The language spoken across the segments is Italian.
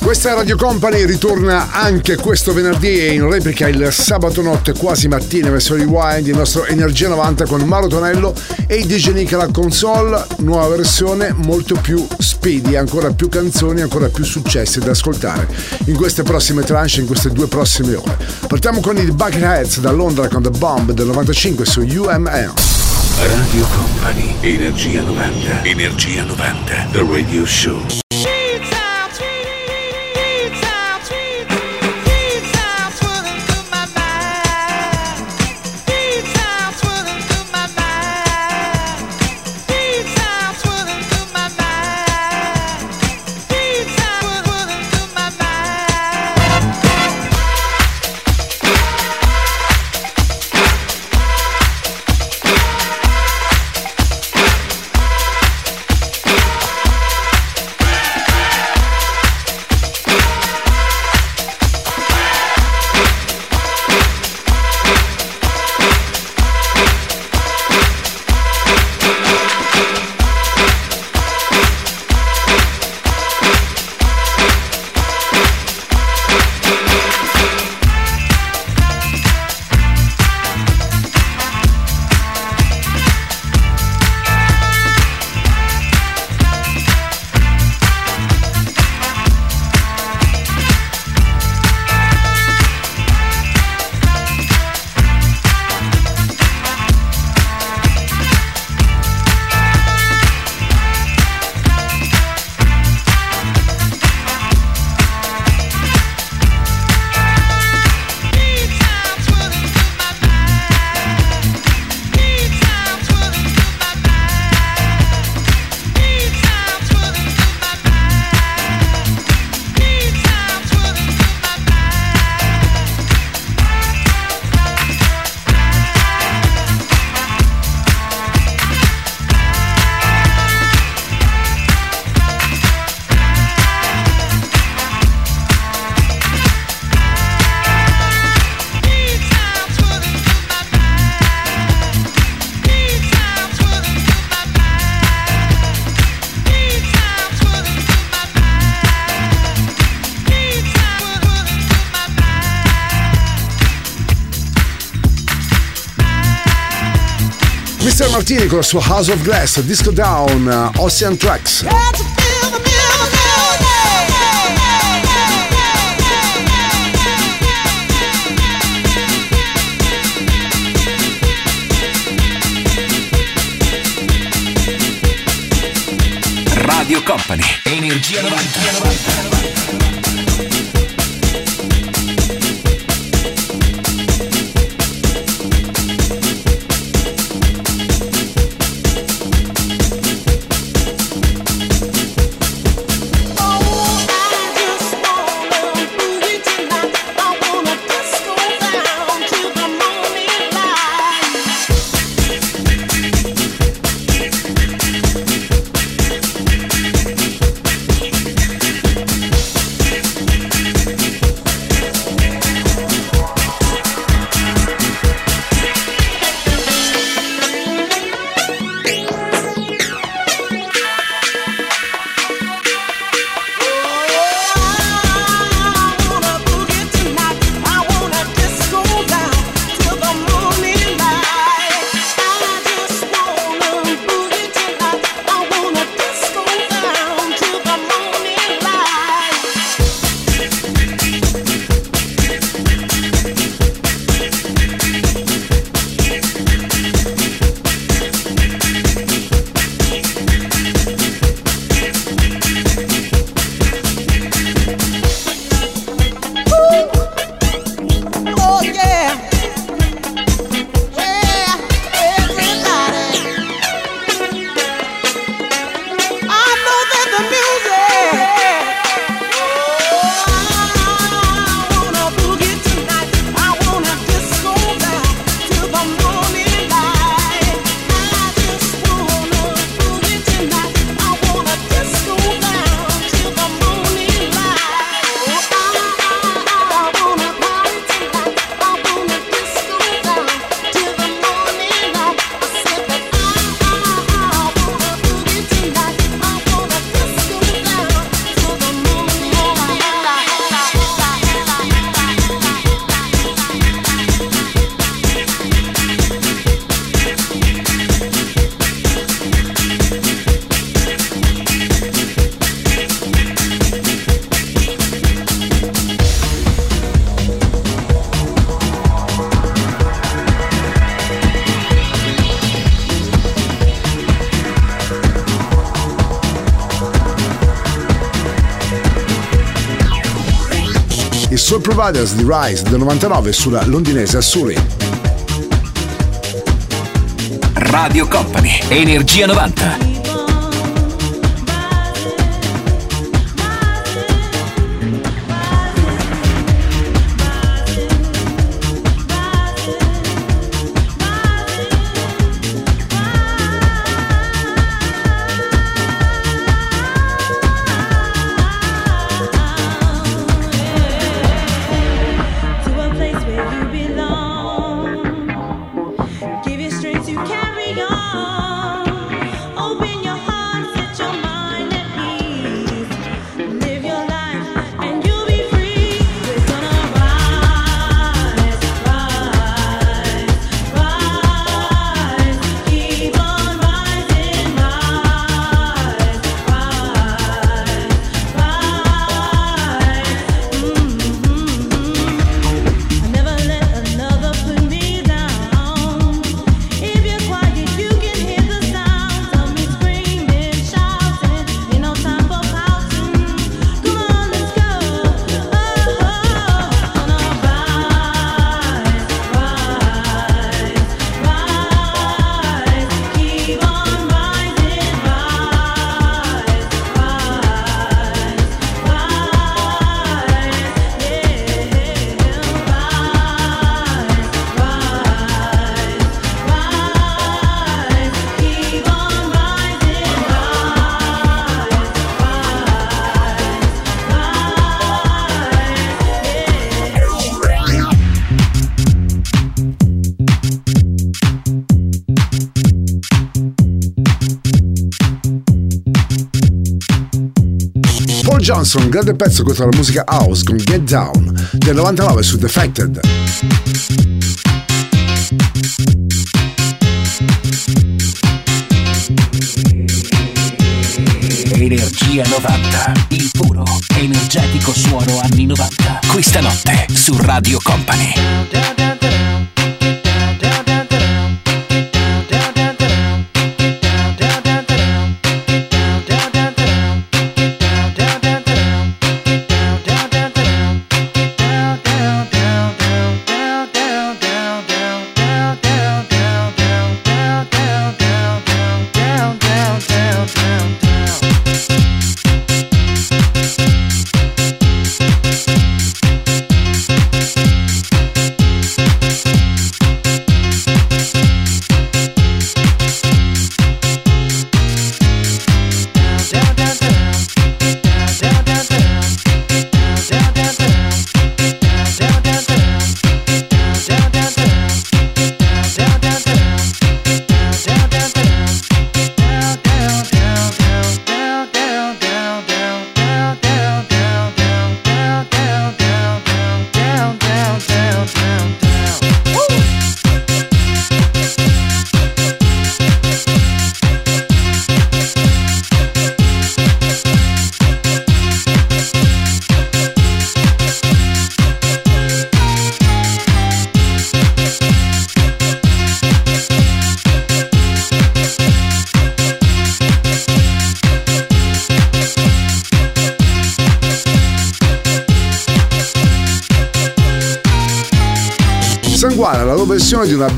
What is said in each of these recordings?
Questa Radio Company ritorna anche questo venerdì e in replica il sabato notte quasi mattina verso rewind il nostro Energia 90 con Mauro Tonello e i DJ Nick alla console, nuova versione molto più speedy, ancora più canzoni, ancora più successi da ascoltare in queste prossime tranche, in queste due prossime ore. Partiamo con i Bucketheads da Londra con The Bomb del 95 su UML. Radio Company, Energia 90, Energia 90, The Radio Show. Martini con House of Glass, Disco Down, uh, Ocean Tracks. Rise del 99 sulla londinese Assuli. Radio Company, Energia 90. Johnson, grande pezzo contro la musica house con Get Down del 99 su Defected.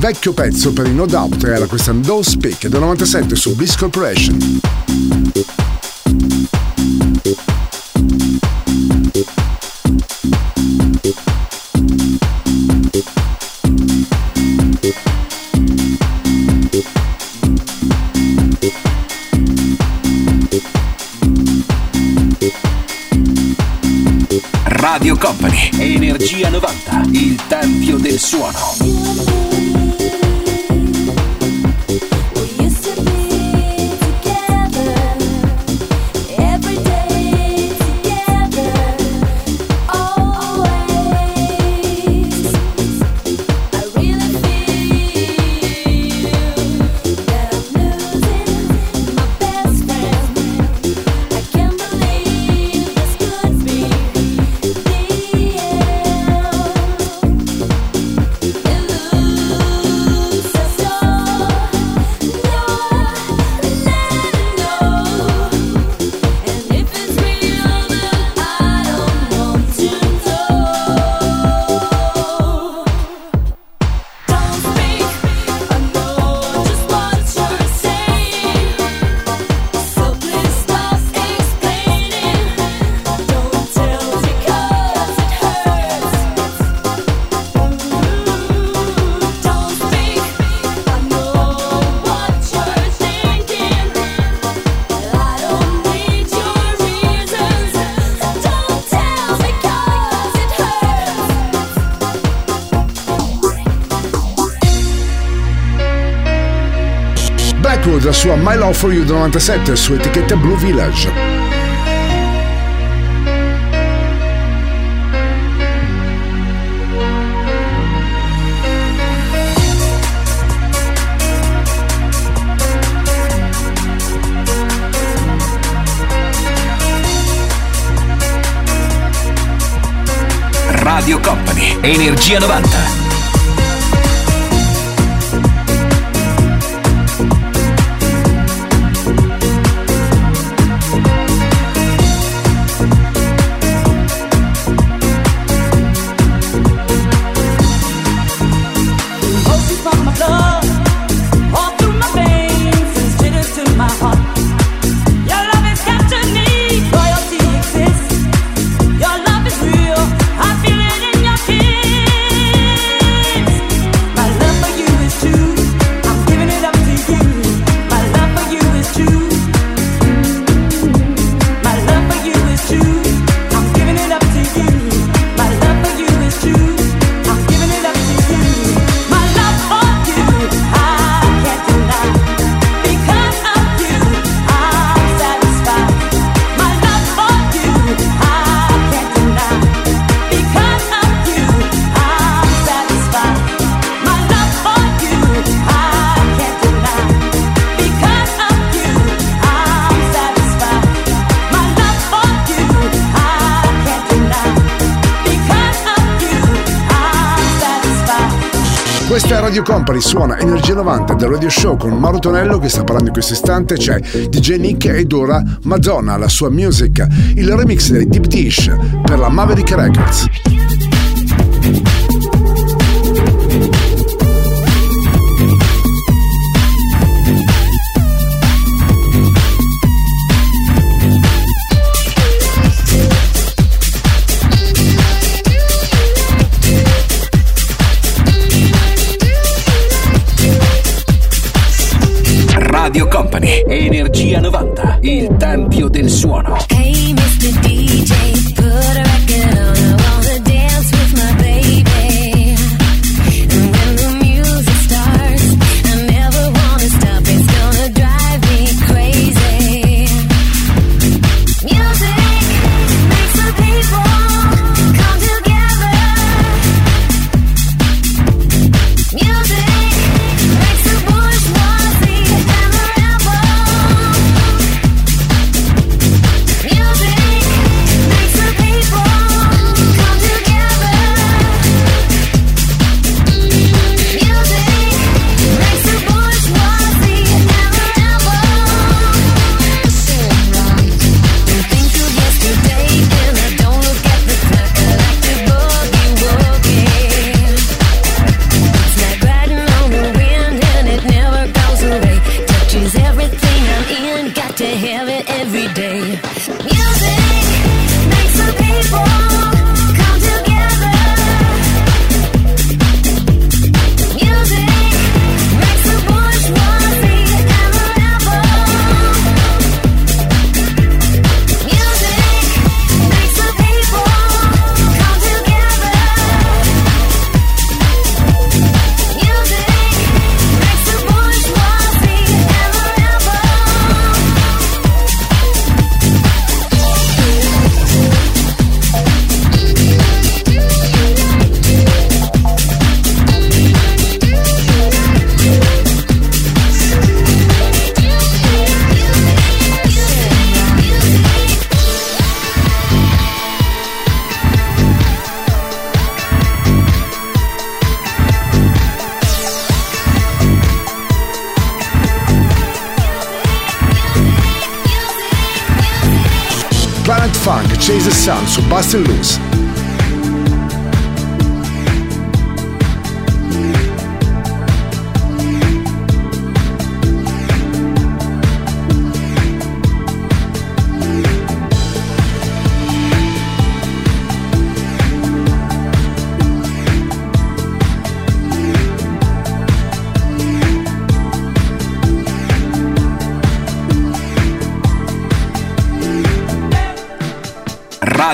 Vecchio pezzo per i No Doubt era questa No Speak del 97 su Bliss Corporation. Radio Company, Energia 90, il tempio del suono. Sua My Love for You del 97 su etichetta Blue Village. Radio Company, Energia 90. Radio Company suona Energia 90 del Radio Show con Mauro Tonello che sta parlando in questo istante, c'è DJ Nick ed ora Madonna, la sua music, il remix dei Deep Dish per la Maverick Records. Energia 90, il tempio del suono. Hey Mr. DJ, Russell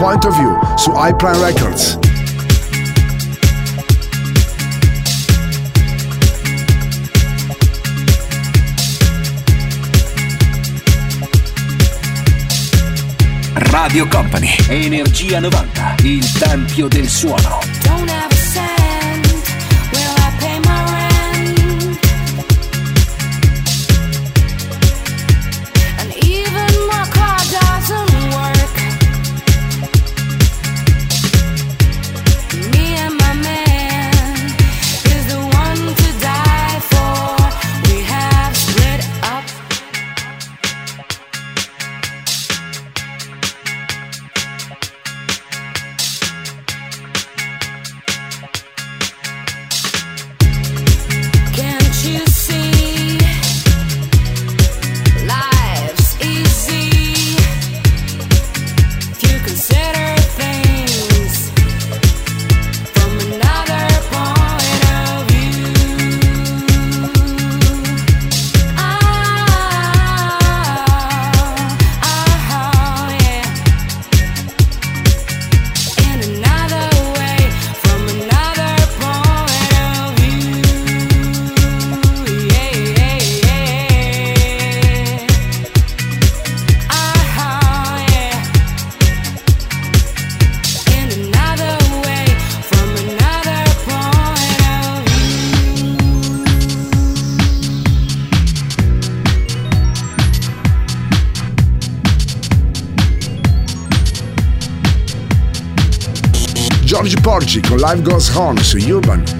Point of View su iPrime Records. Radio Company, Energia 90, il tempio del suono. Live Goes On su Urban.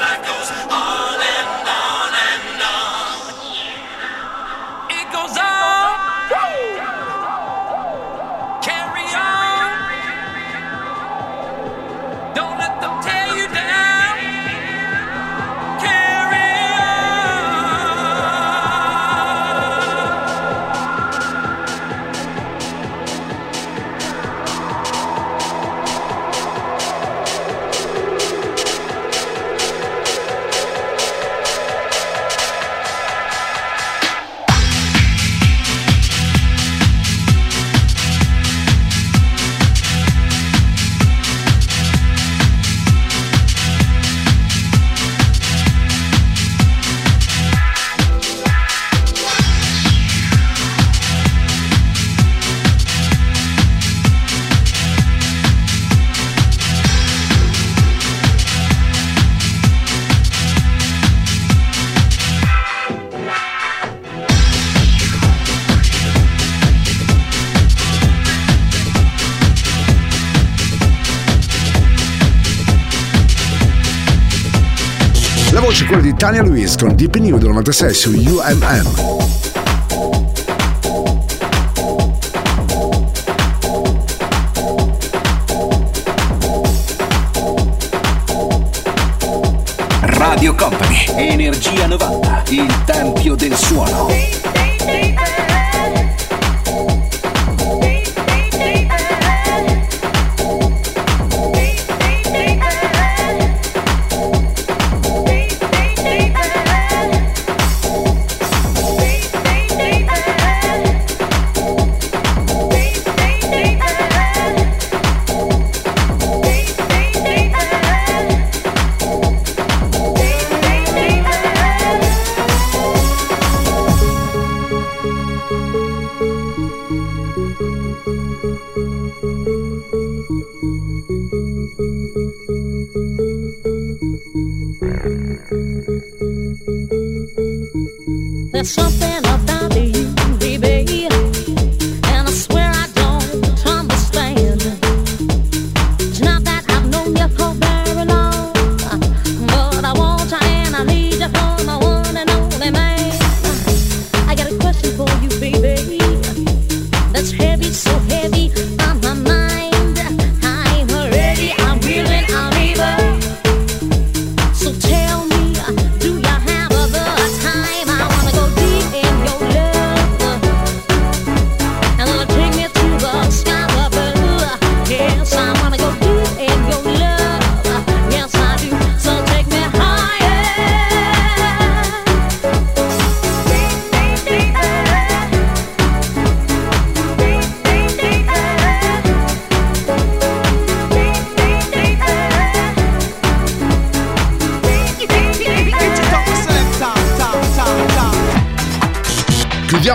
Tania Luis con Deep New del 96 su UMM.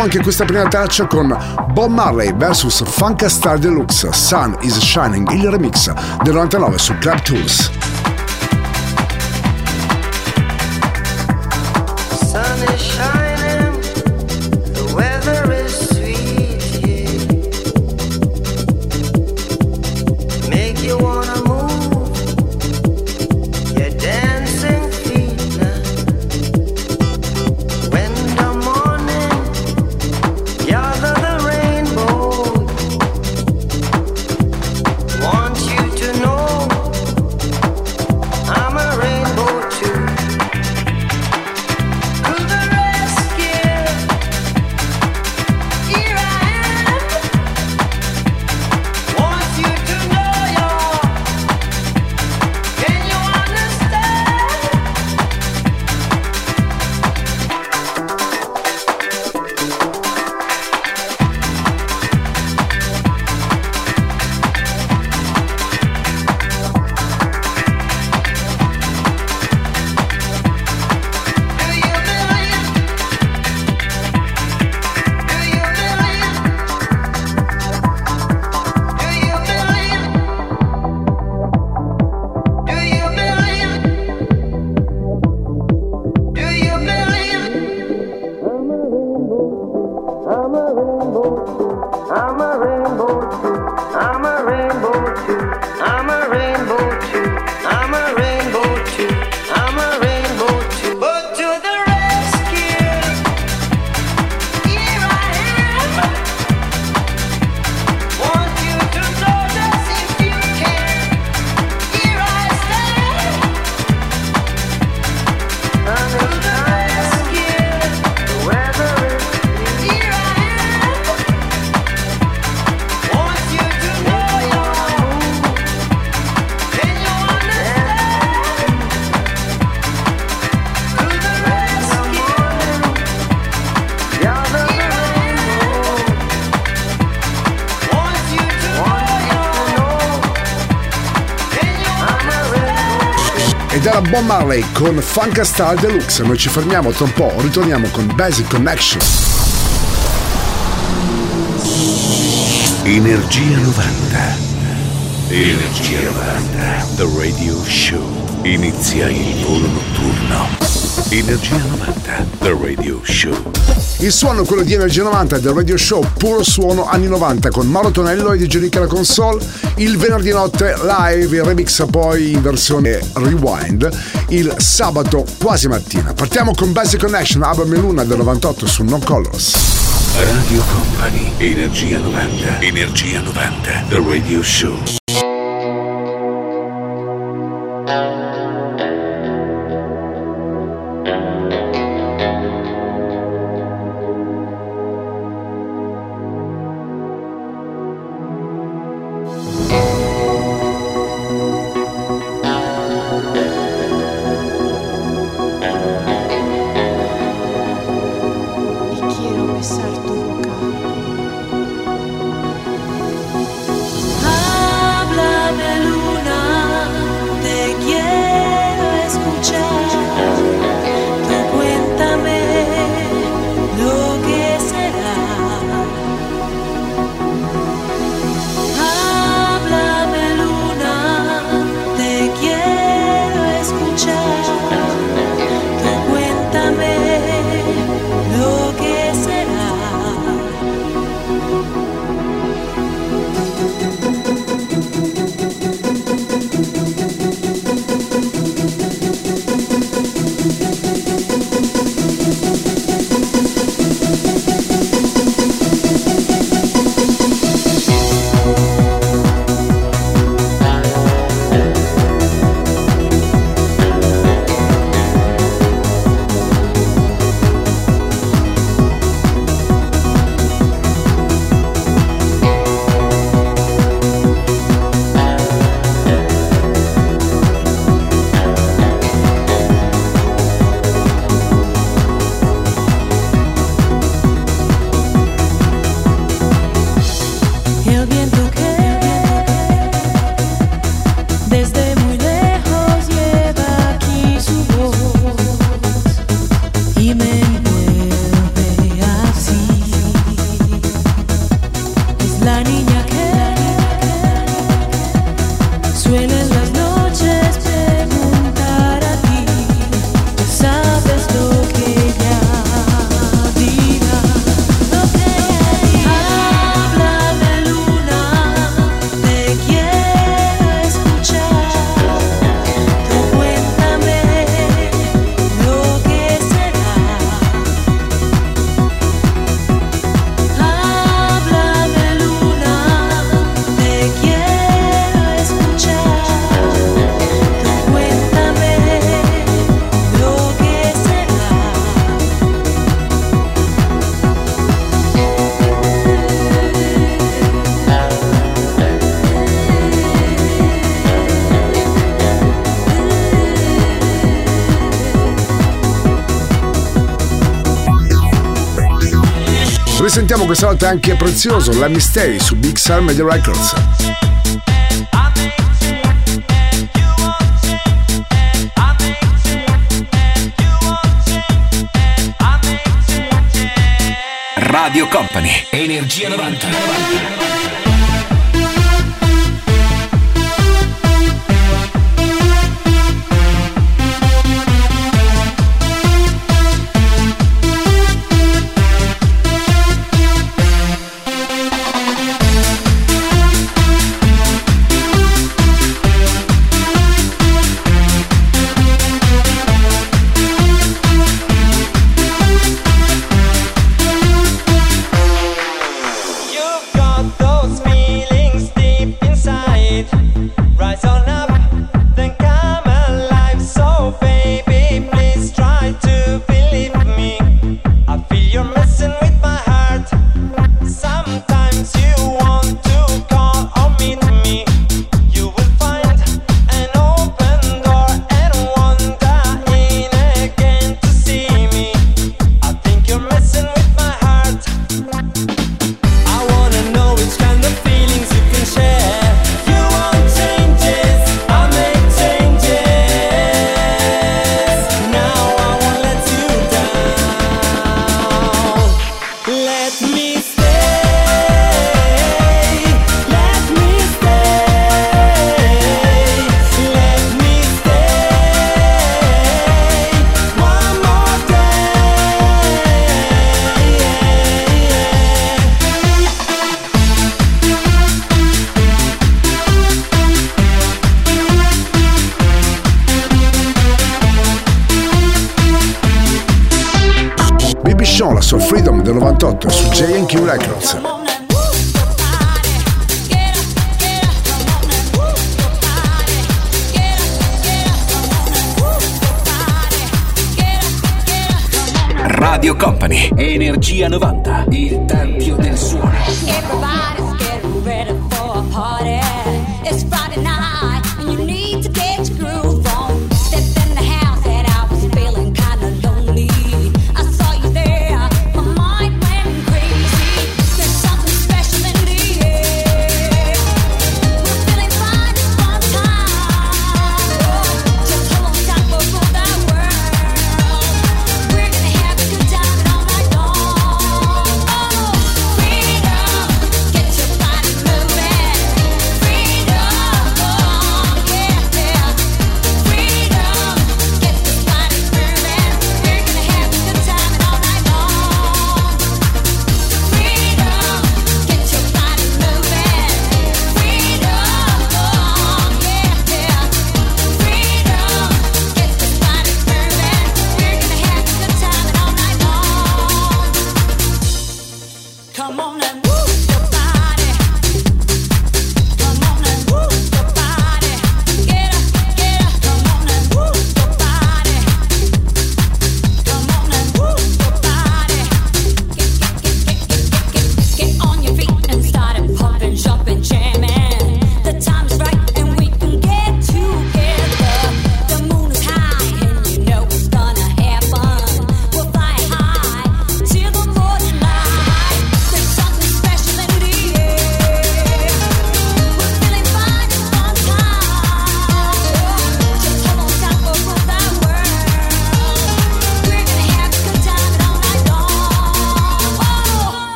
Chiudiamo anche questa prima traccia con Bob Marley vs Funk Star Deluxe Sun is Shining, il remix del 99 su Club Tools. Bob Marley con Funk Star Deluxe. Noi ci fermiamo tra un po', ritorniamo con Basic Connection. Energia 90. Energia 90. The Radio Show. Inizia il volo notturno. Energia 90. The Radio Show. Il suono è quello di Energia 90 del radio show Puro Suono anni 90 con Mauro Tonello e DJ Nick alla console. Il venerdì notte live, il remix poi in versione rewind. Il sabato quasi mattina. Partiamo con Basic Connection, in luna del 98 su No Colors. Radio Company. Energia 90. Energia 90. The Radio Show. che sentiamo questa volta è anche prezioso, La Misteri su Big Sun Media Records. Radio Company, Energia 90. 90.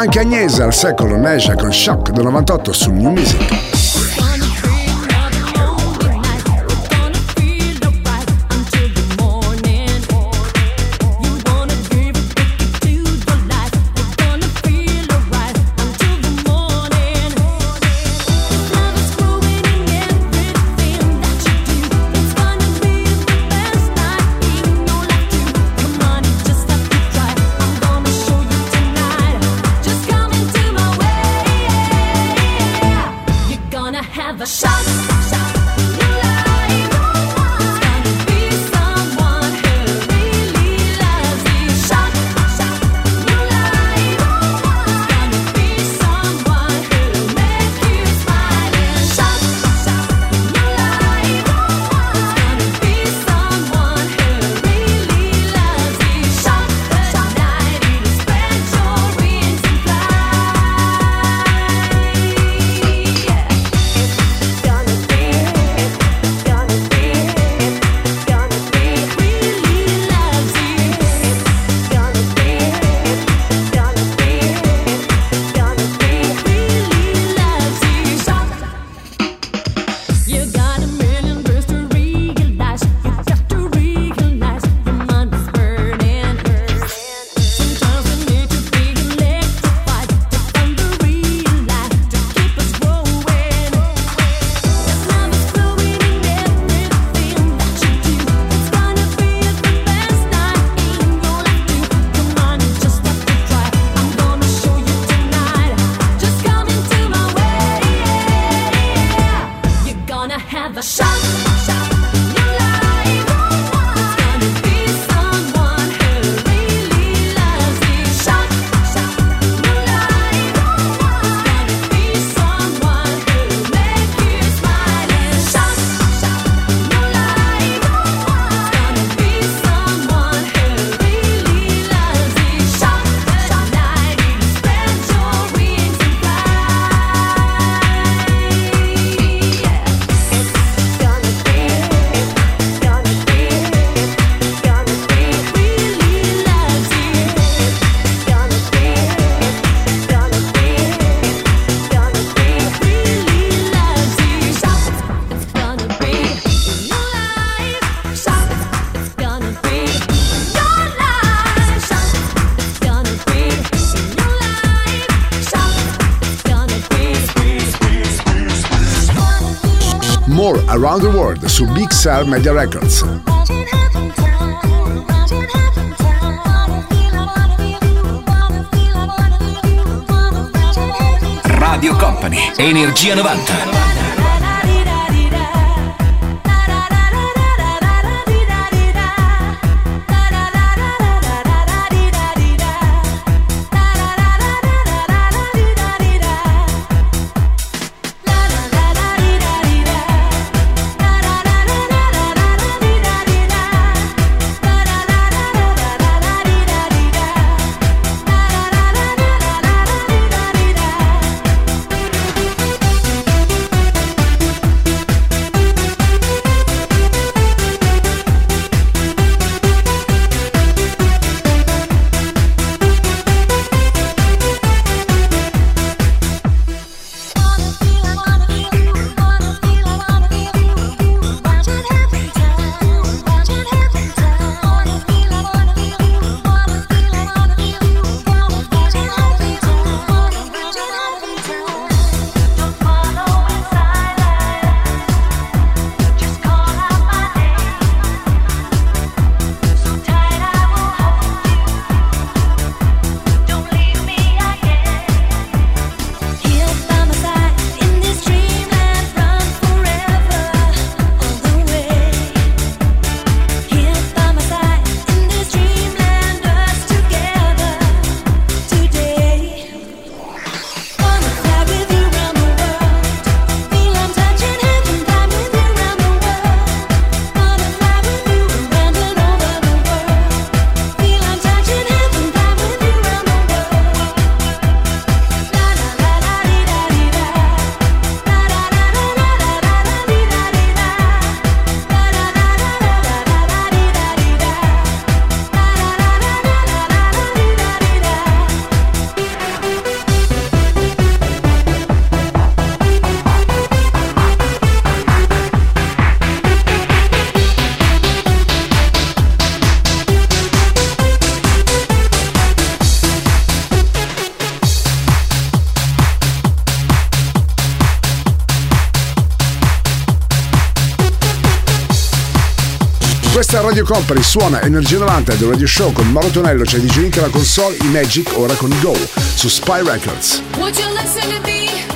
anche Agnese al secolo Nesha con Shock del 98 su New Music. Around the World su Big Star Media Records. Radio Company, Energia 90. Radio Company suona Energia 90 del Radio Show con Mauro Tonello, c'è DJ Link alla console, i Magic ora con Go su Spy Records. Would you listen to me?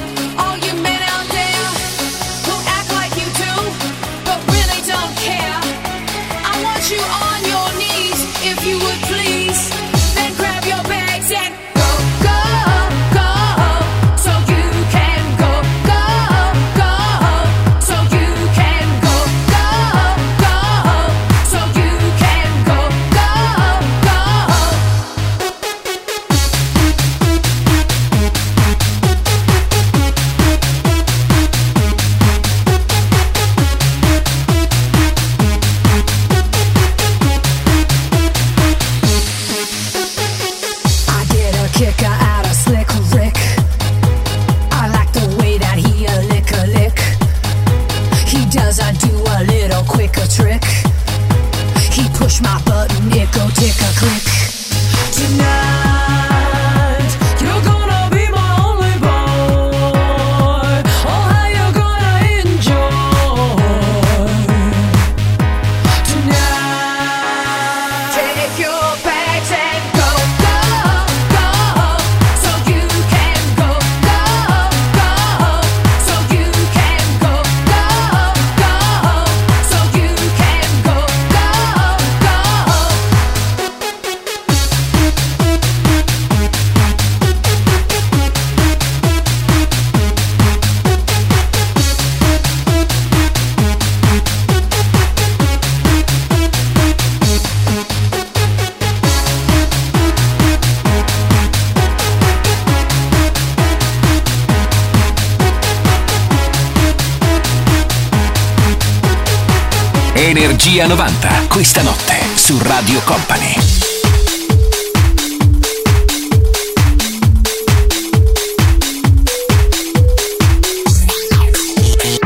Radio Company.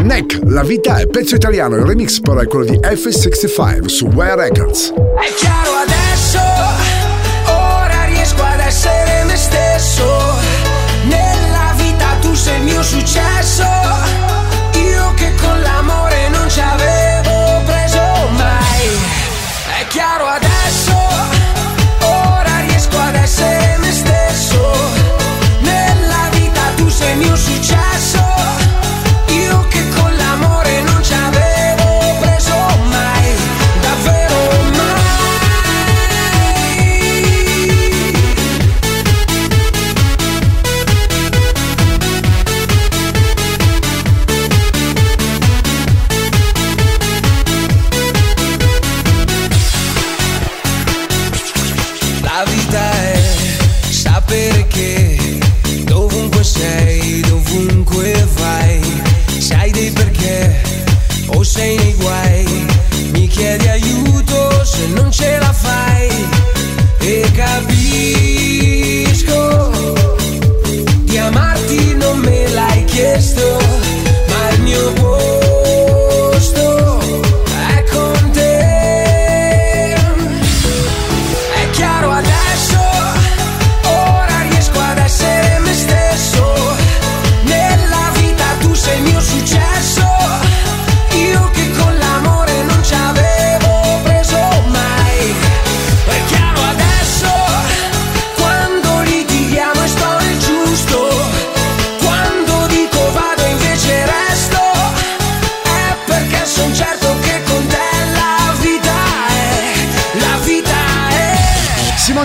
Neck, la vita è pezzo italiano, il remix però è quello di F65 su Wire Records. Eh, presto, ma il mio cuore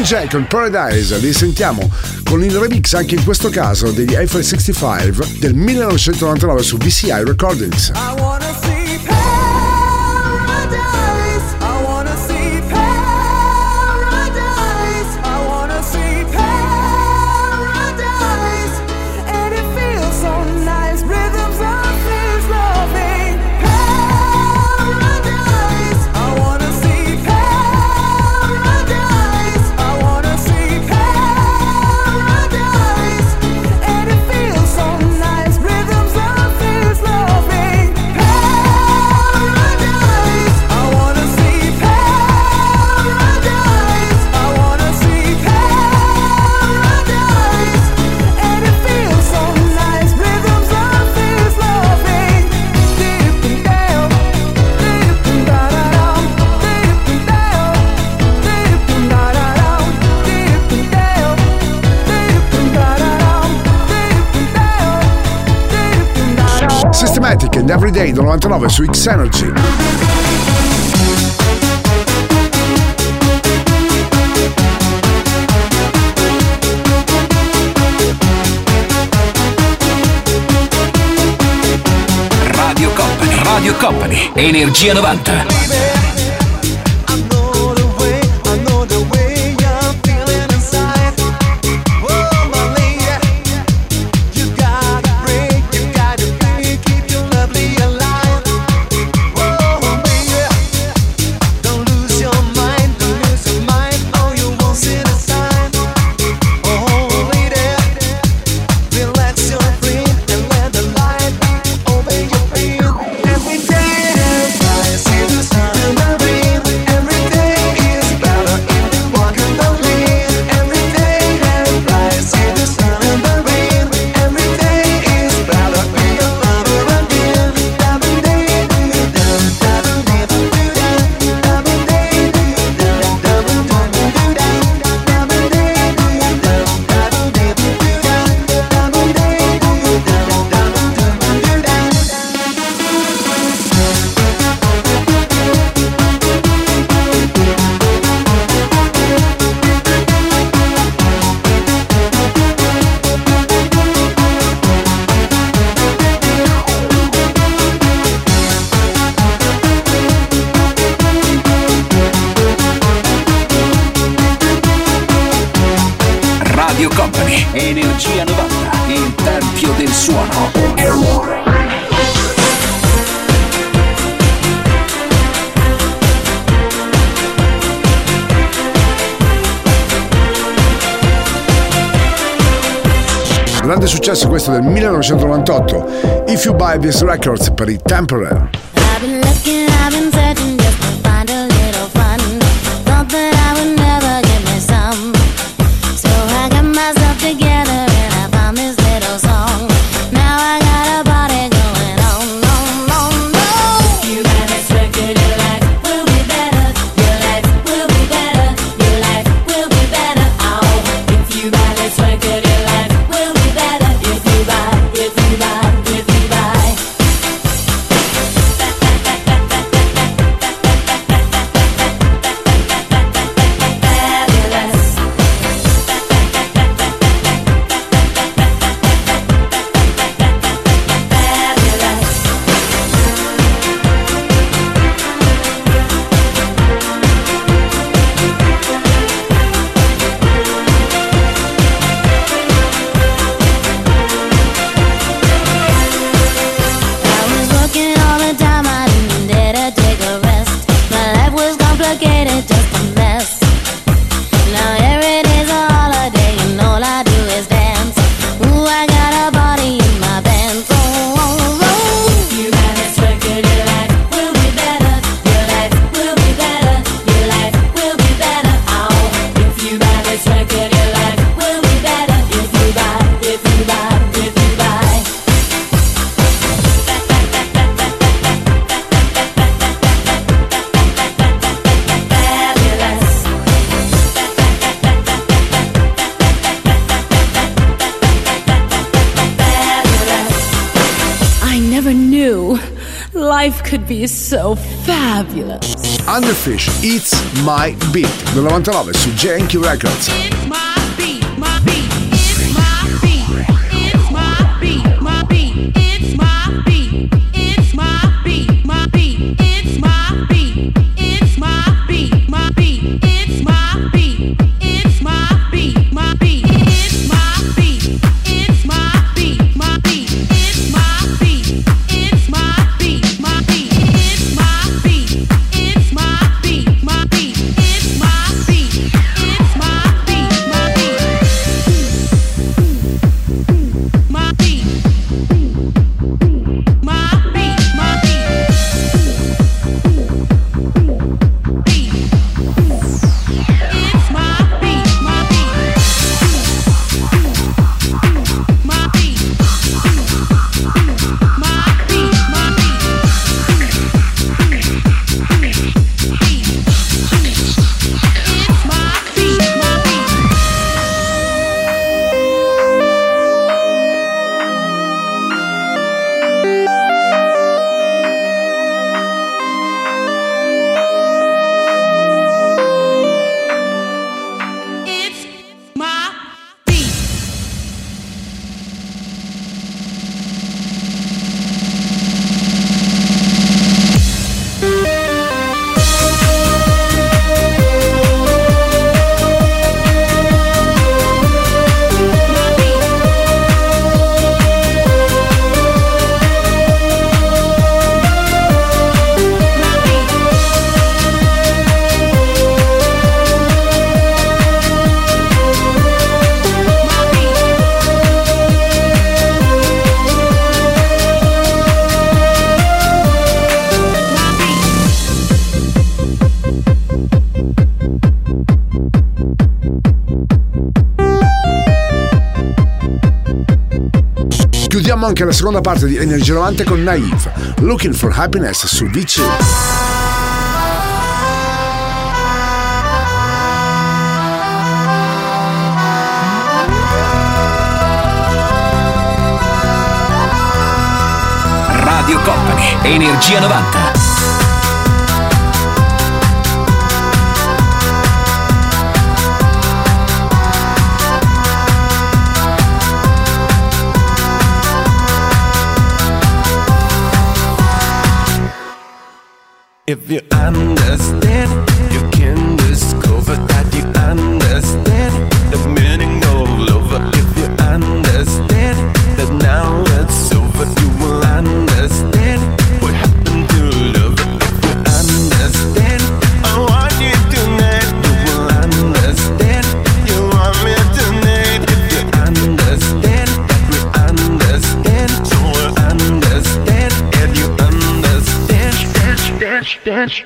DJ con Paradise, li sentiamo con il remix anche in questo caso degli iPhone 65 del 1999 su VCI Recordings. Everyday del 99 su X-Energy. Radio Company, Radio Company, Energia 90. Energia 90, il tempio del suono. Grande successo questo del 1998, If You Buy These Records per i Temporary. Underfish, It's My Beat, del 99 su JNQ Records. Anche la seconda parte di Energia 90 con Naive, Looking for Happiness su VC. Radio Company, Energia 90. If you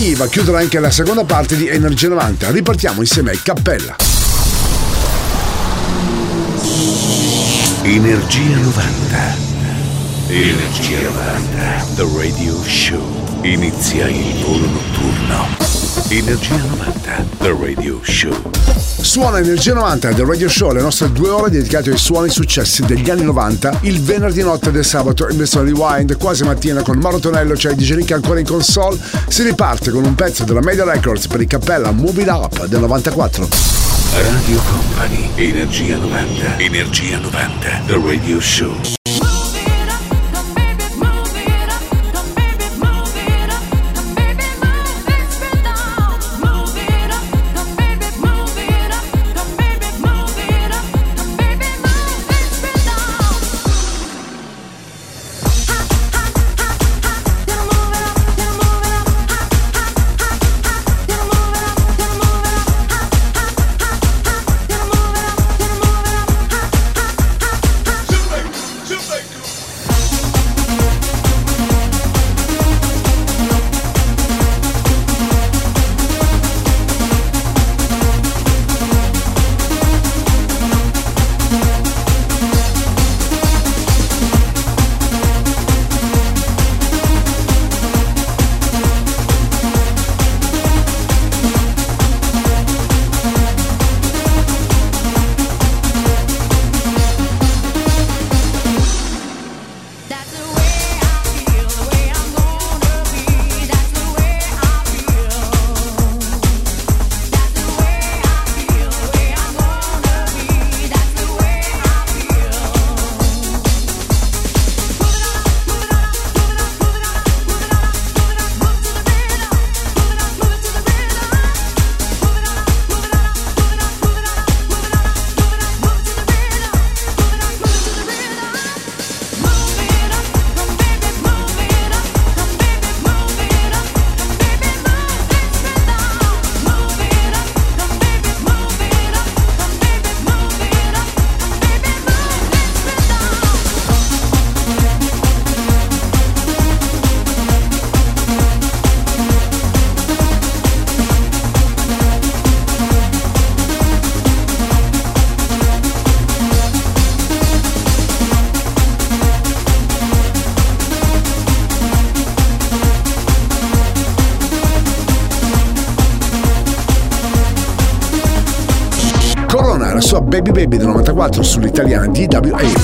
Naiva chiuderà anche la seconda parte di Energia 90. Ripartiamo insieme ai Cappella. Energia 90. Energia 90. The Radio Show. Inizia il volo notturno. Energia 90. The Radio Show. Suona Energia 90 del Radio Show, le nostre due ore dedicate ai suoni successi degli anni 90, il venerdì notte del sabato in versione rewind, quasi mattina con Mauro Tonello, c'è DJ Nick ancora in console, si riparte con un pezzo della Media Records per il cappella Move It Up del 94. Radio Company. Energia 90. Energia 90. The Radio Show. DWA.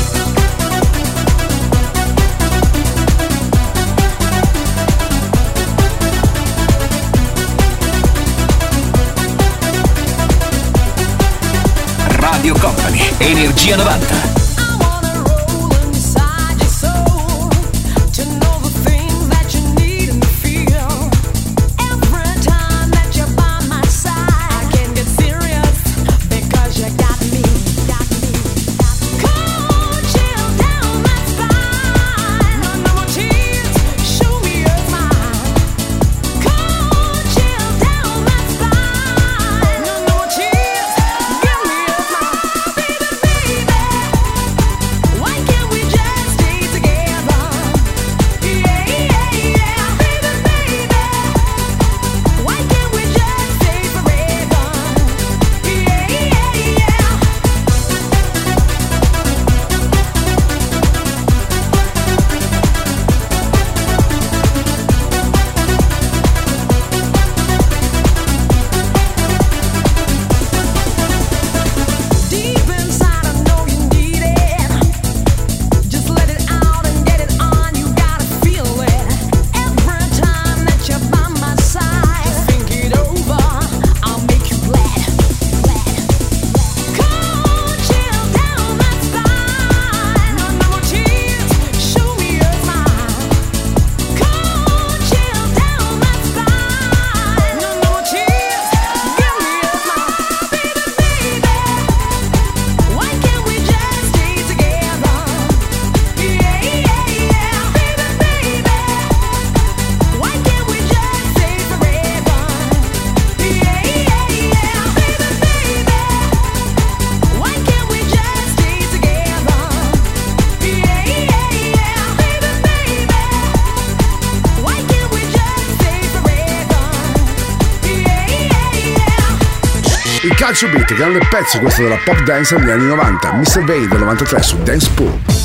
Calcio Beat, grande pezzo questo della pop dance degli anni 90, Mr. Vane del 93 su Dance Pool.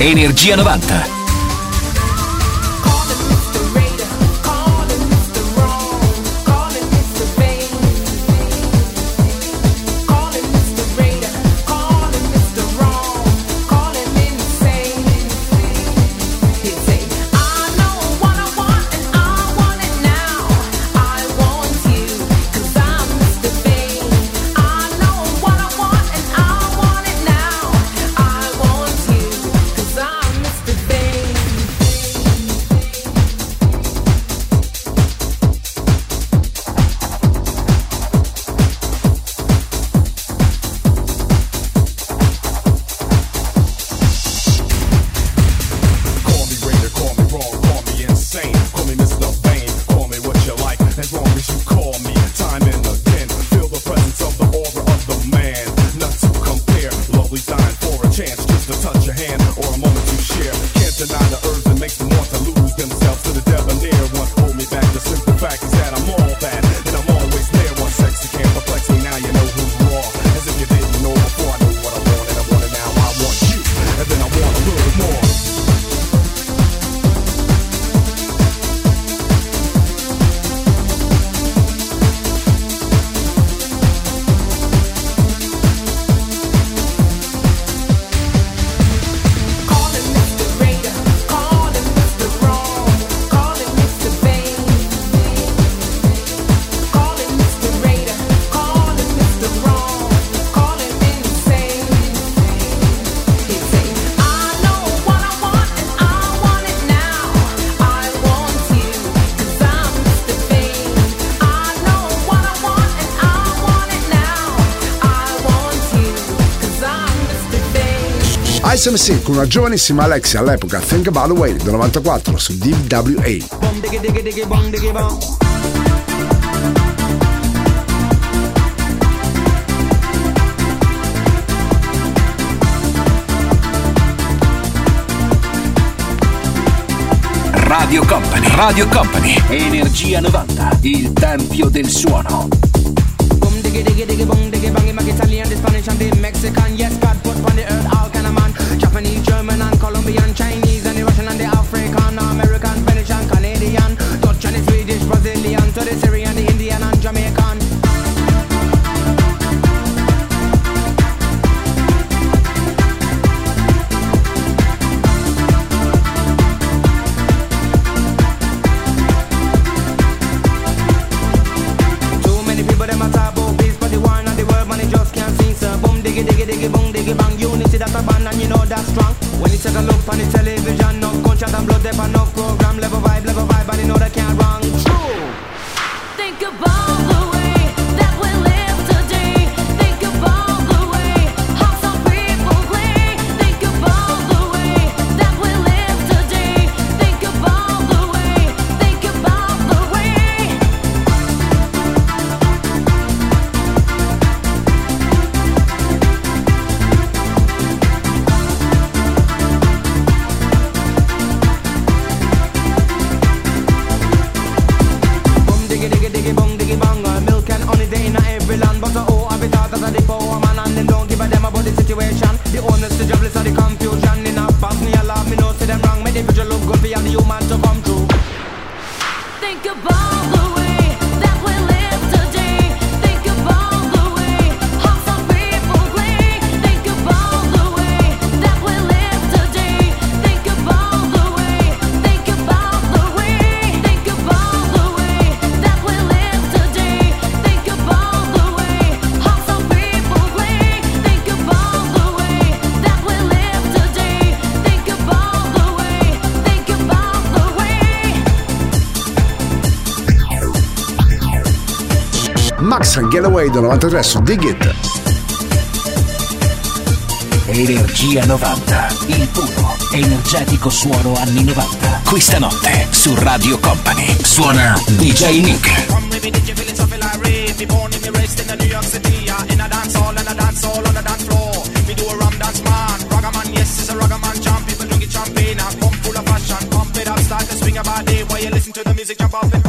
Energia 90 SMC con una giovanissima Alexia all'epoca Think About Away del 94 su DWA. Radio Company, Radio Company, Energia 90, il tempio del suono. Boom diggy diggy diggy boom diggy bang in Italian, the Spanish and the Mexican, yes God put on the earth Japanese, German, and Colombian, Chinese. del 93 su Dig Energia 90, il puro, energetico suono anni 90. Questa notte su Radio Company suona DJ Nick. Jump up and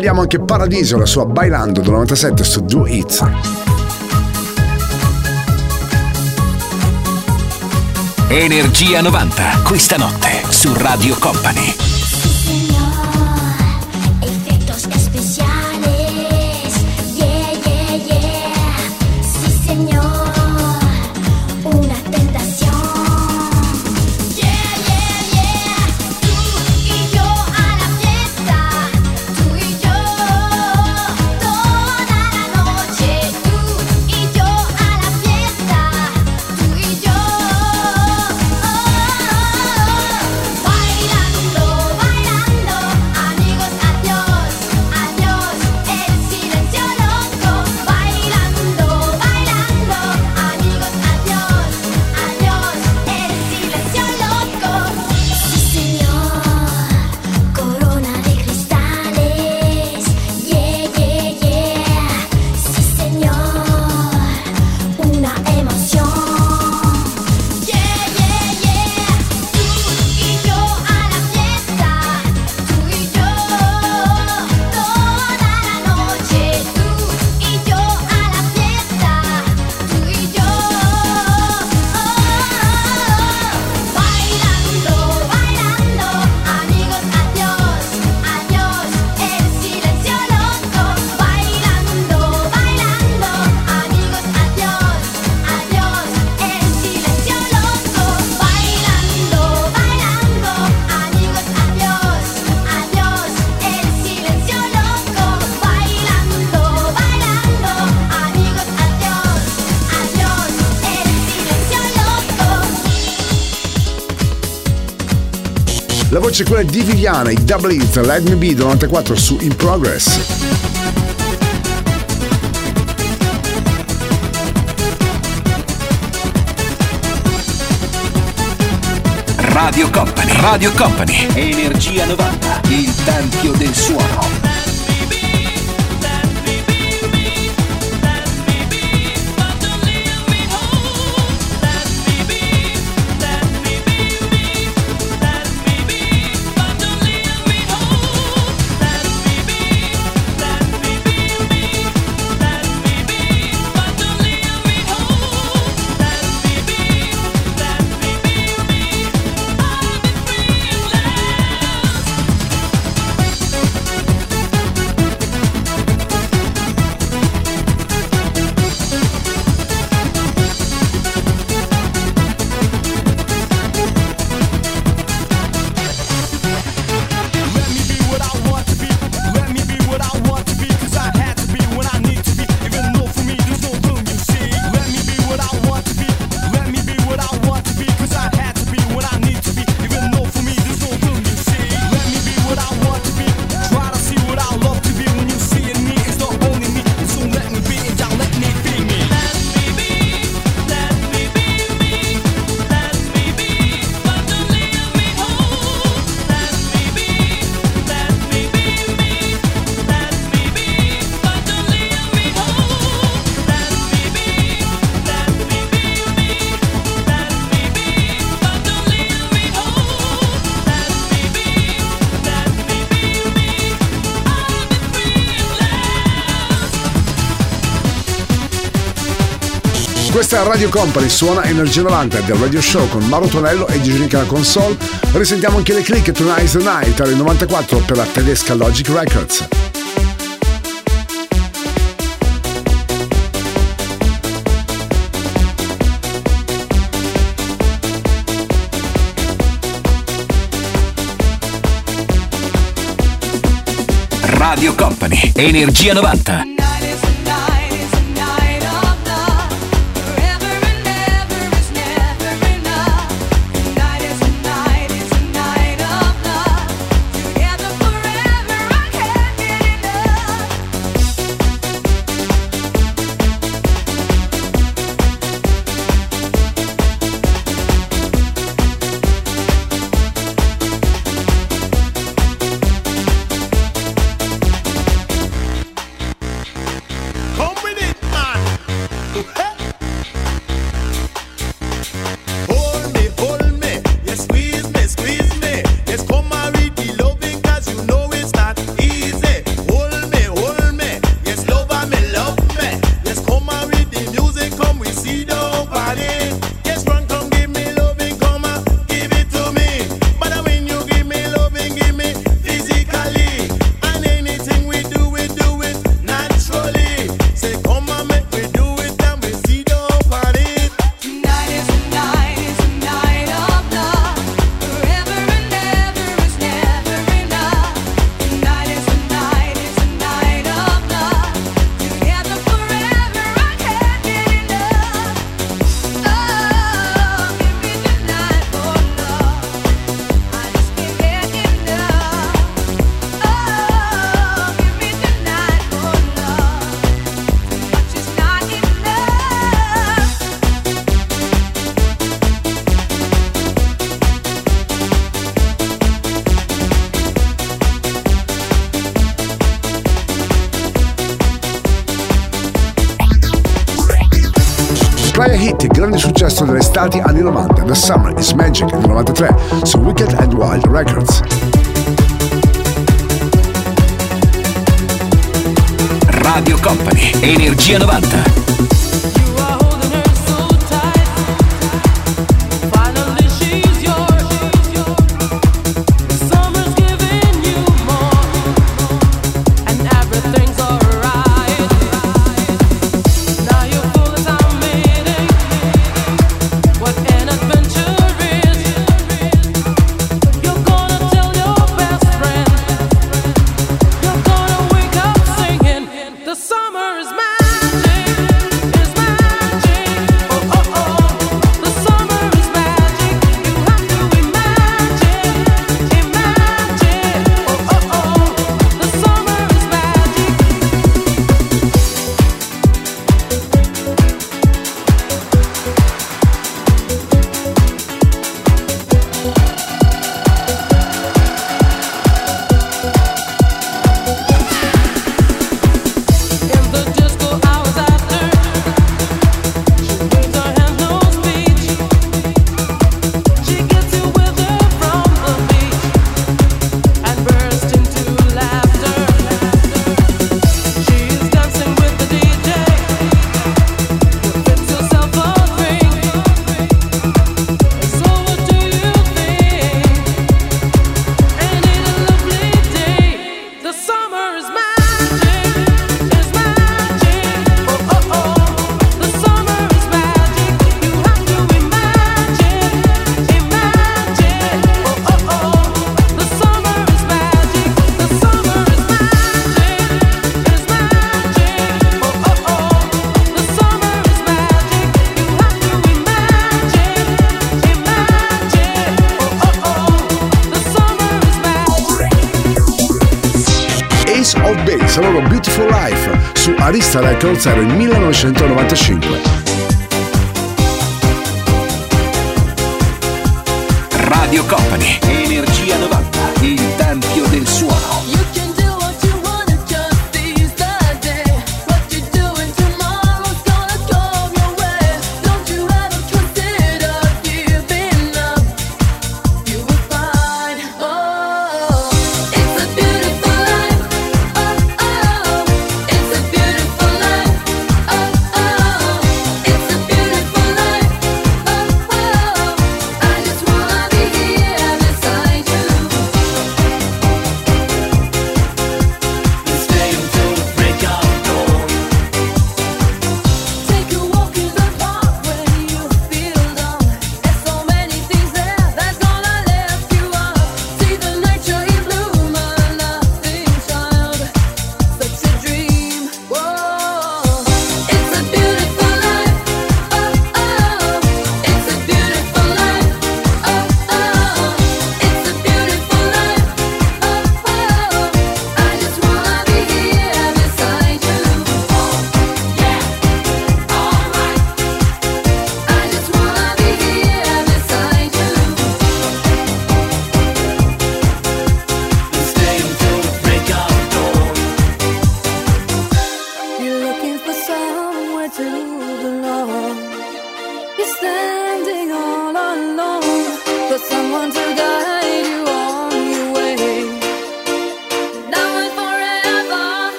Vogliamo anche Paradiso, la sua Bailando del 97 su Do It. Energia 90, questa notte su Radio Company. invece quella di Viviana, i Double It, Let Me Be 94 su In Progress. Radio Company, Radio Company, Energia 90, il tempio del suono. Questa è Radio Company, suona Energia 90 del Radio Show con Mauro Tonello e Giginica alla console. Risentiamo anche le click Tonight's the Night alle 94 per la tedesca Logic Records. Radio Company, Energia 90. risultati anni 90 da Summer is Magic del 93 su Wicked and Wild Records. Radio Company, Energia 90. chitarrista records era il 1995.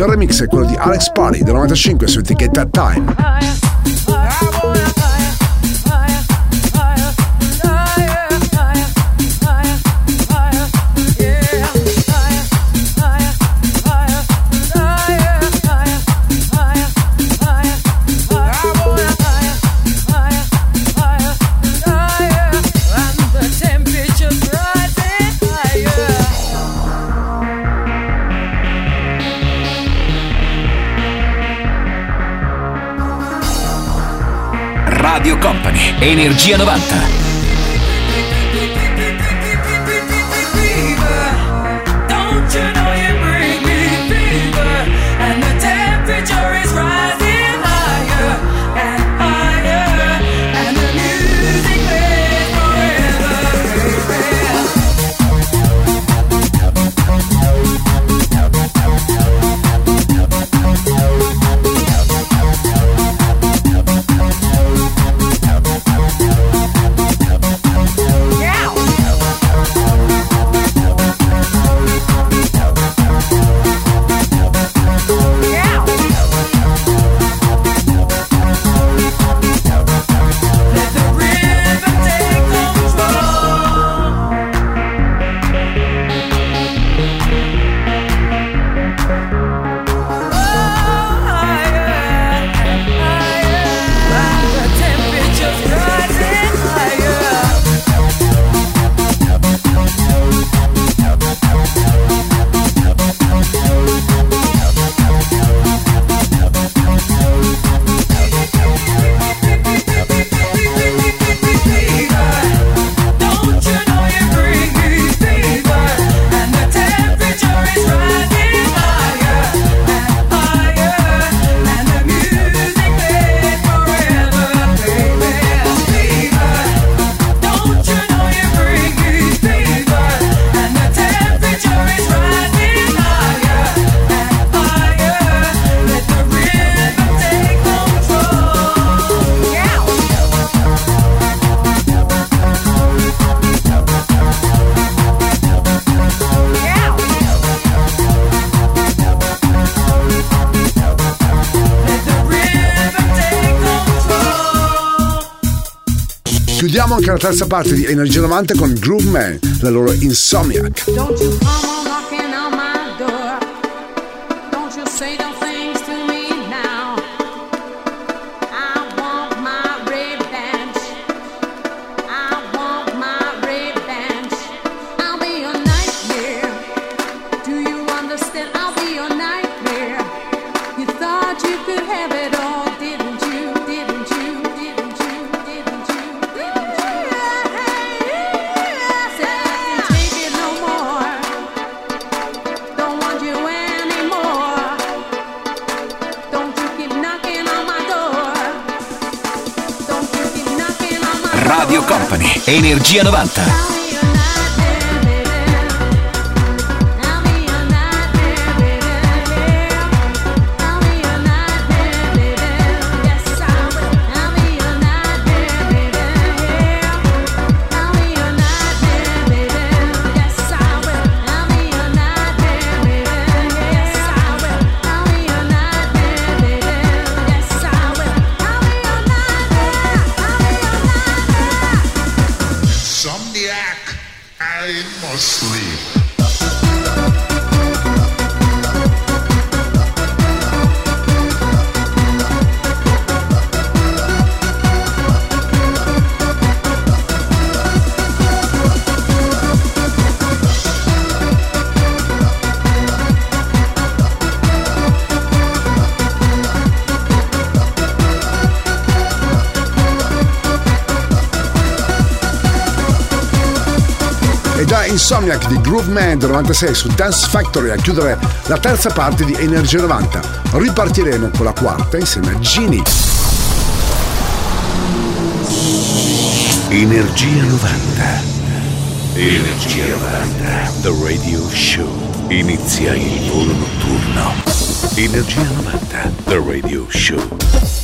Il remix è quello di Alex Party del 95 su etichetta Time. Energia 90. Abbiamo anche la terza parte di Energia 90 con Groove Man, la loro Insomniac. Don't Energia 90. Insomniac di Groove Man del 96 su Dance Factory a chiudere la terza parte di Energia 90. Ripartiremo con la quarta insieme a Genie. Energia 90. Energia 90. The Radio Show. Inizia il volo notturno. Energia 90. The Radio Show.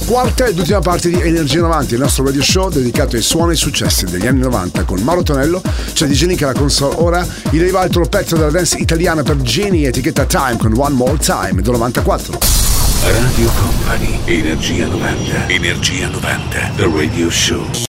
Quarta ed ultima parte di Energia 90, il nostro radio show dedicato ai suoni e successi degli anni 90 con Mauro Tonello, c'è di Genie che è la console. Ora il altro pezzo della dance italiana per Genie, etichetta Time con One More Time del 94. Radio Company. Energia 90. Energia 90. The Radio Show.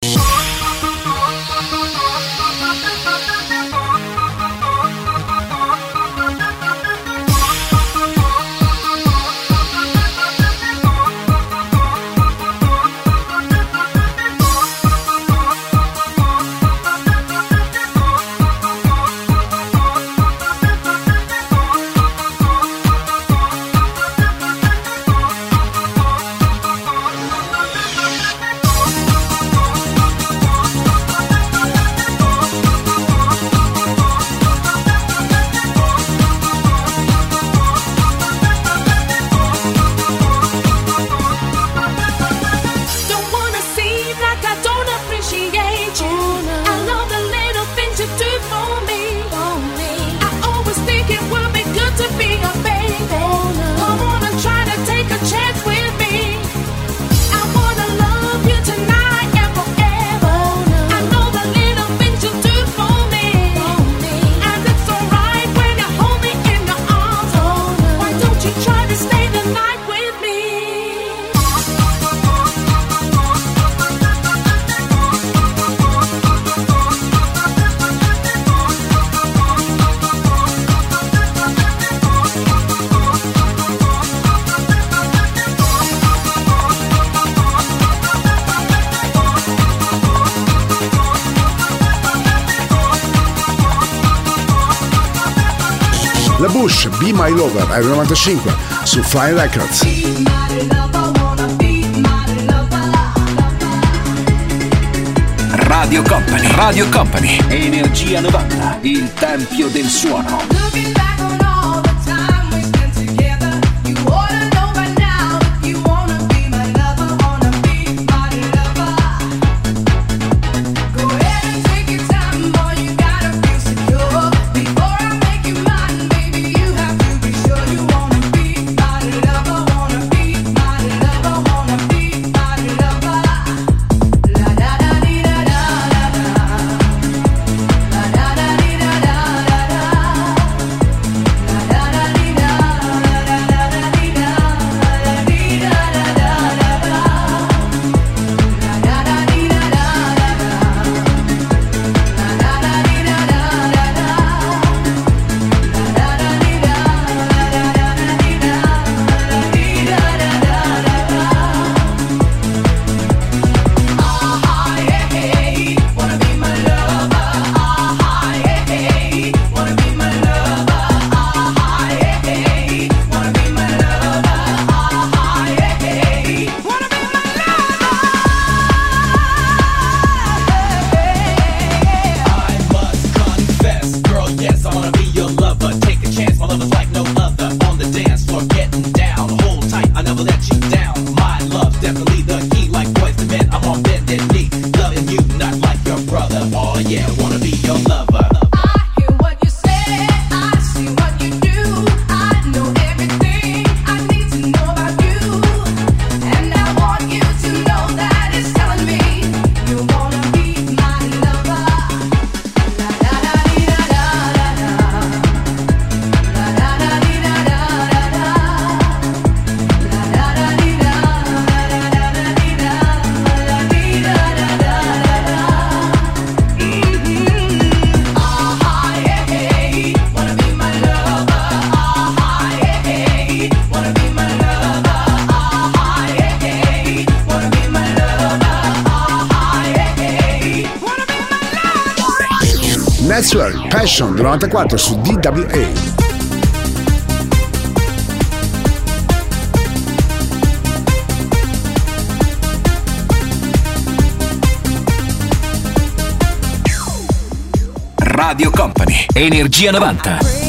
Il 95 su Flying Records. Radio Company, Radio Company, Energia 90, il tempio del suono. 94 su DWA. Radio Company, Energia 90.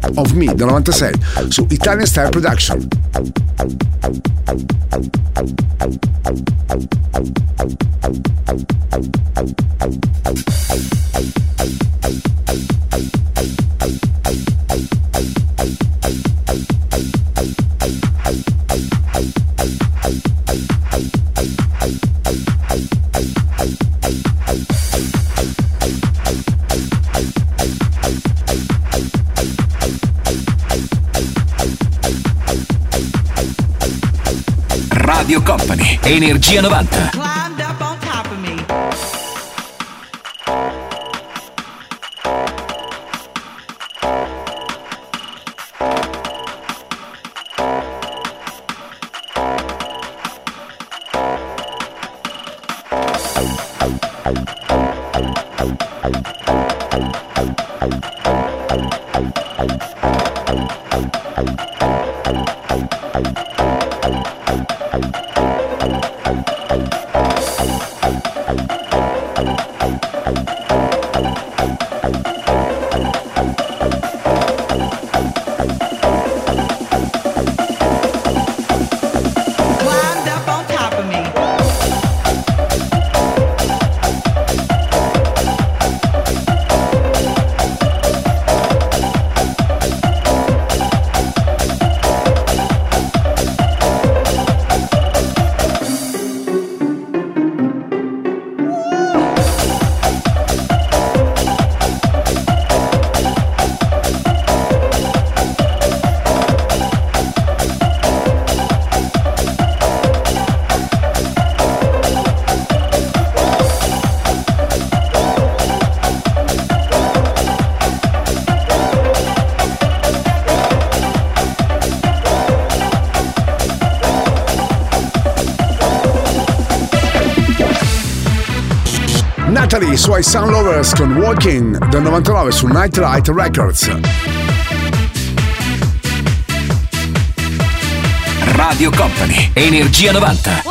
Top of Me del 96 su Italian Style Production. Uh. Waters con Walking del 99 su Nightlight Records. Radio Company, Energia 90.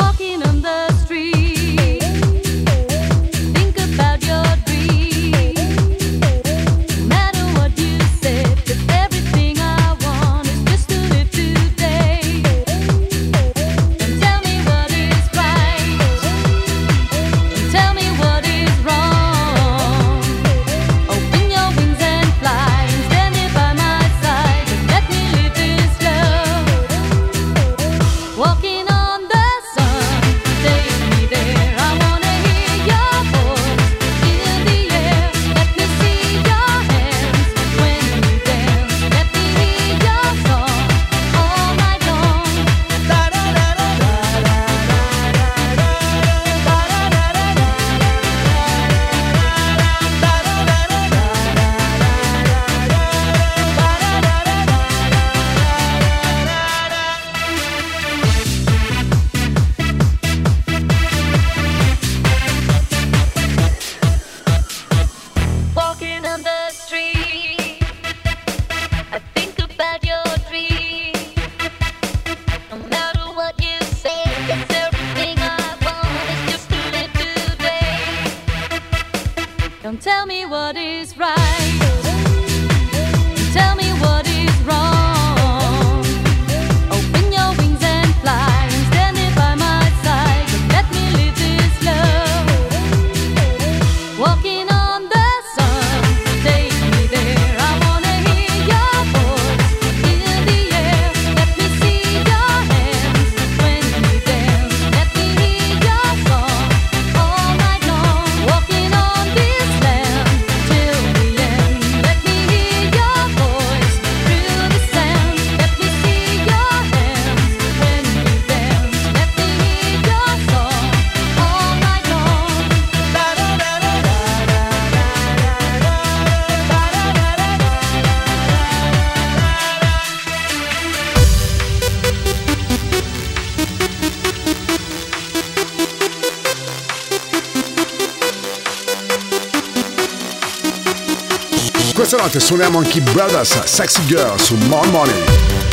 suoniamo anche Monkey Brothers Sexy Girl su More Money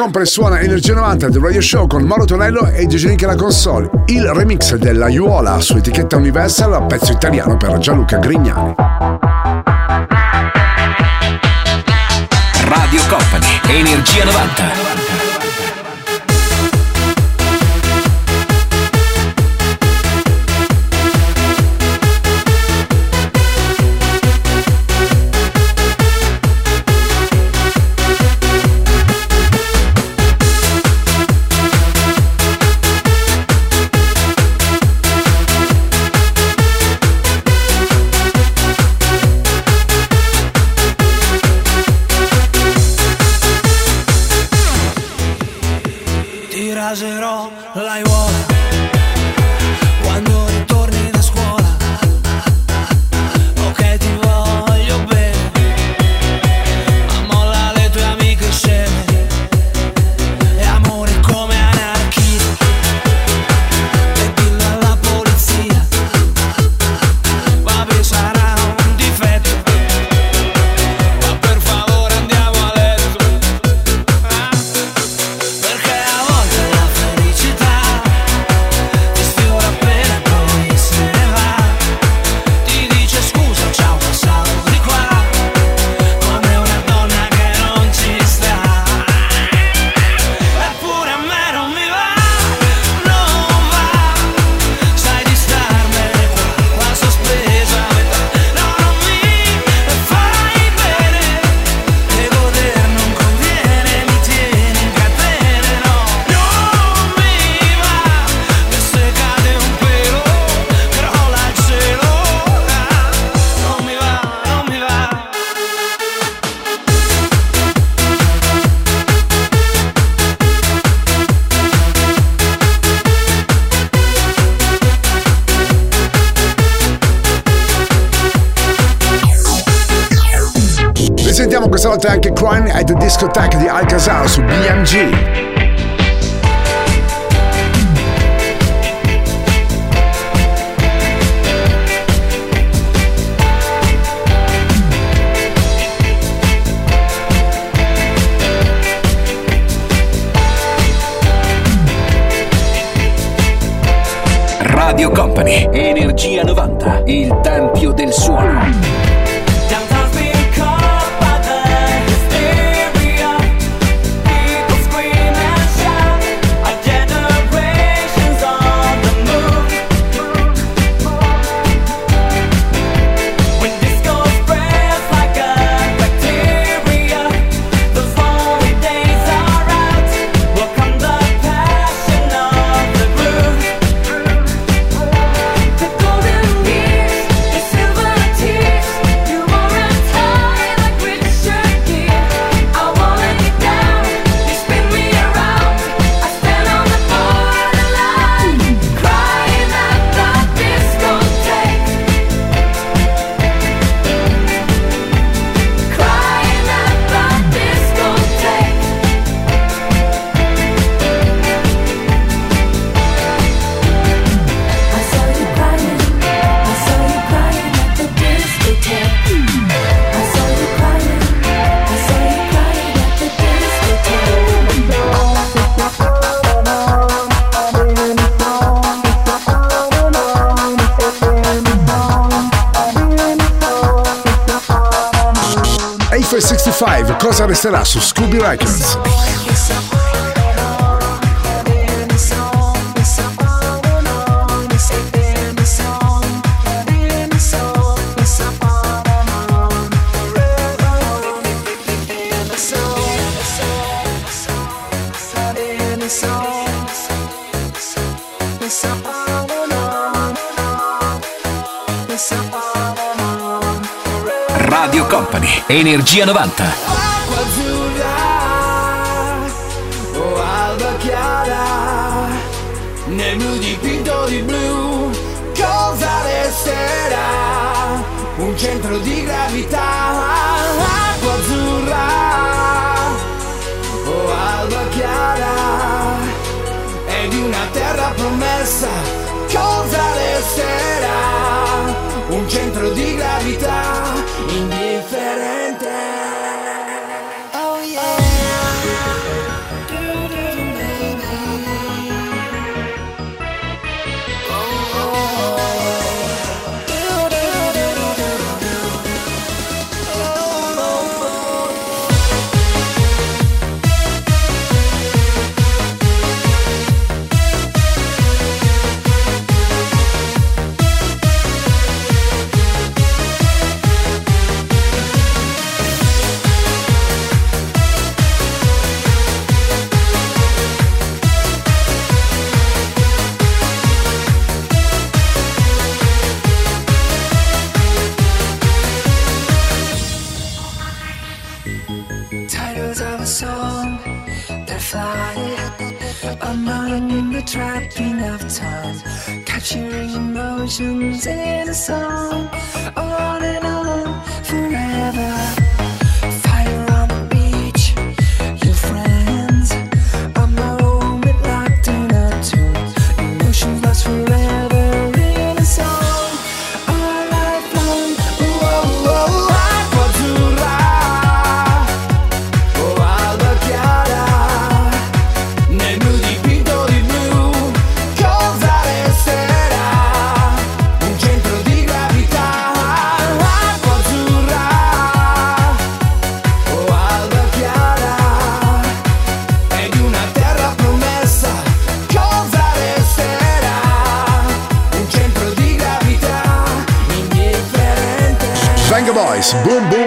compra e suona Energia 90 del Radio Show con Mauro Tonello e Giginica la console. Il remix della Iuola su etichetta Universal, pezzo italiano per Gianluca Grignani. Radio Company, Energia 90.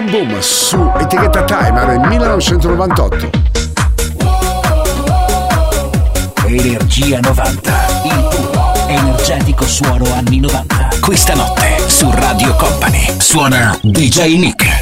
Boom Boom su etichetta Timer 1998. Energia 90, il puro, energetico suono anni 90. Questa notte su Radio Company suona DJ Nick.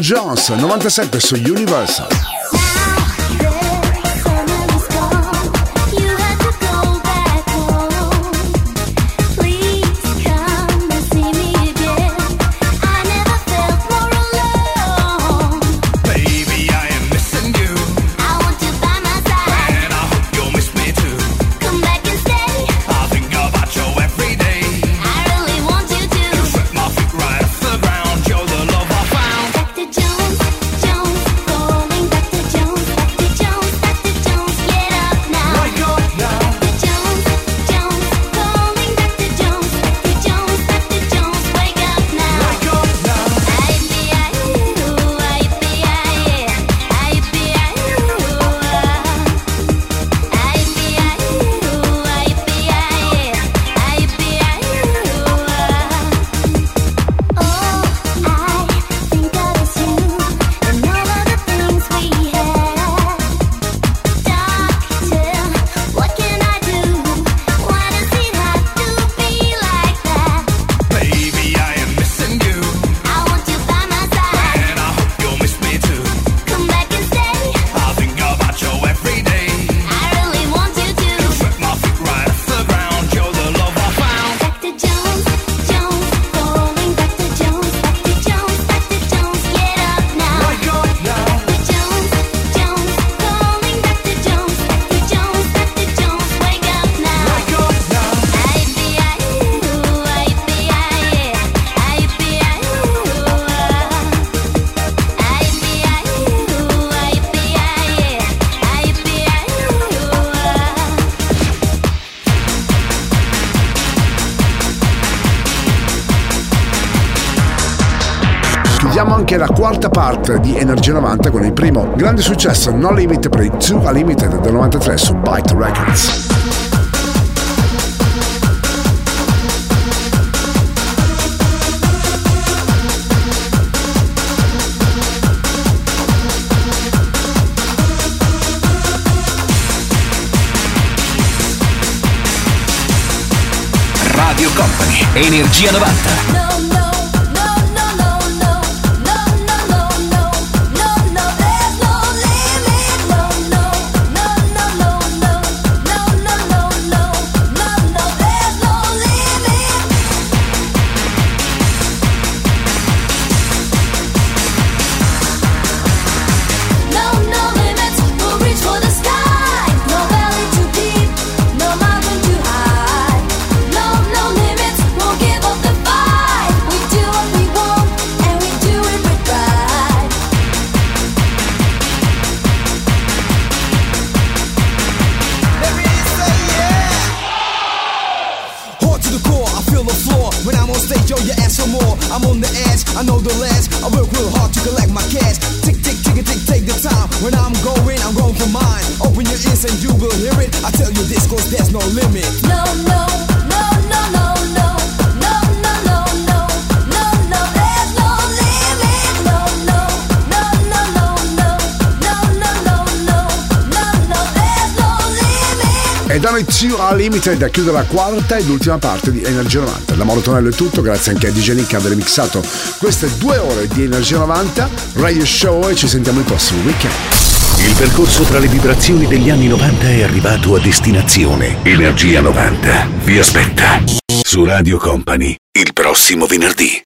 Jones 97 su Universal. Parte di Energia 90 con il primo grande successo No Limit per i Two Unlimited del 93 su Byte Records. Energia 90. Two Unlimited a chiudere la quarta ed ultima parte di Energia 90. Da Mauro è tutto, grazie anche a DJ Nick per aver mixato queste due ore di Energia 90, Radio Show e ci sentiamo il prossimo weekend. Il percorso tra le vibrazioni degli anni 90 è arrivato a destinazione. Energia 90 vi aspetta su Radio Company il prossimo venerdì.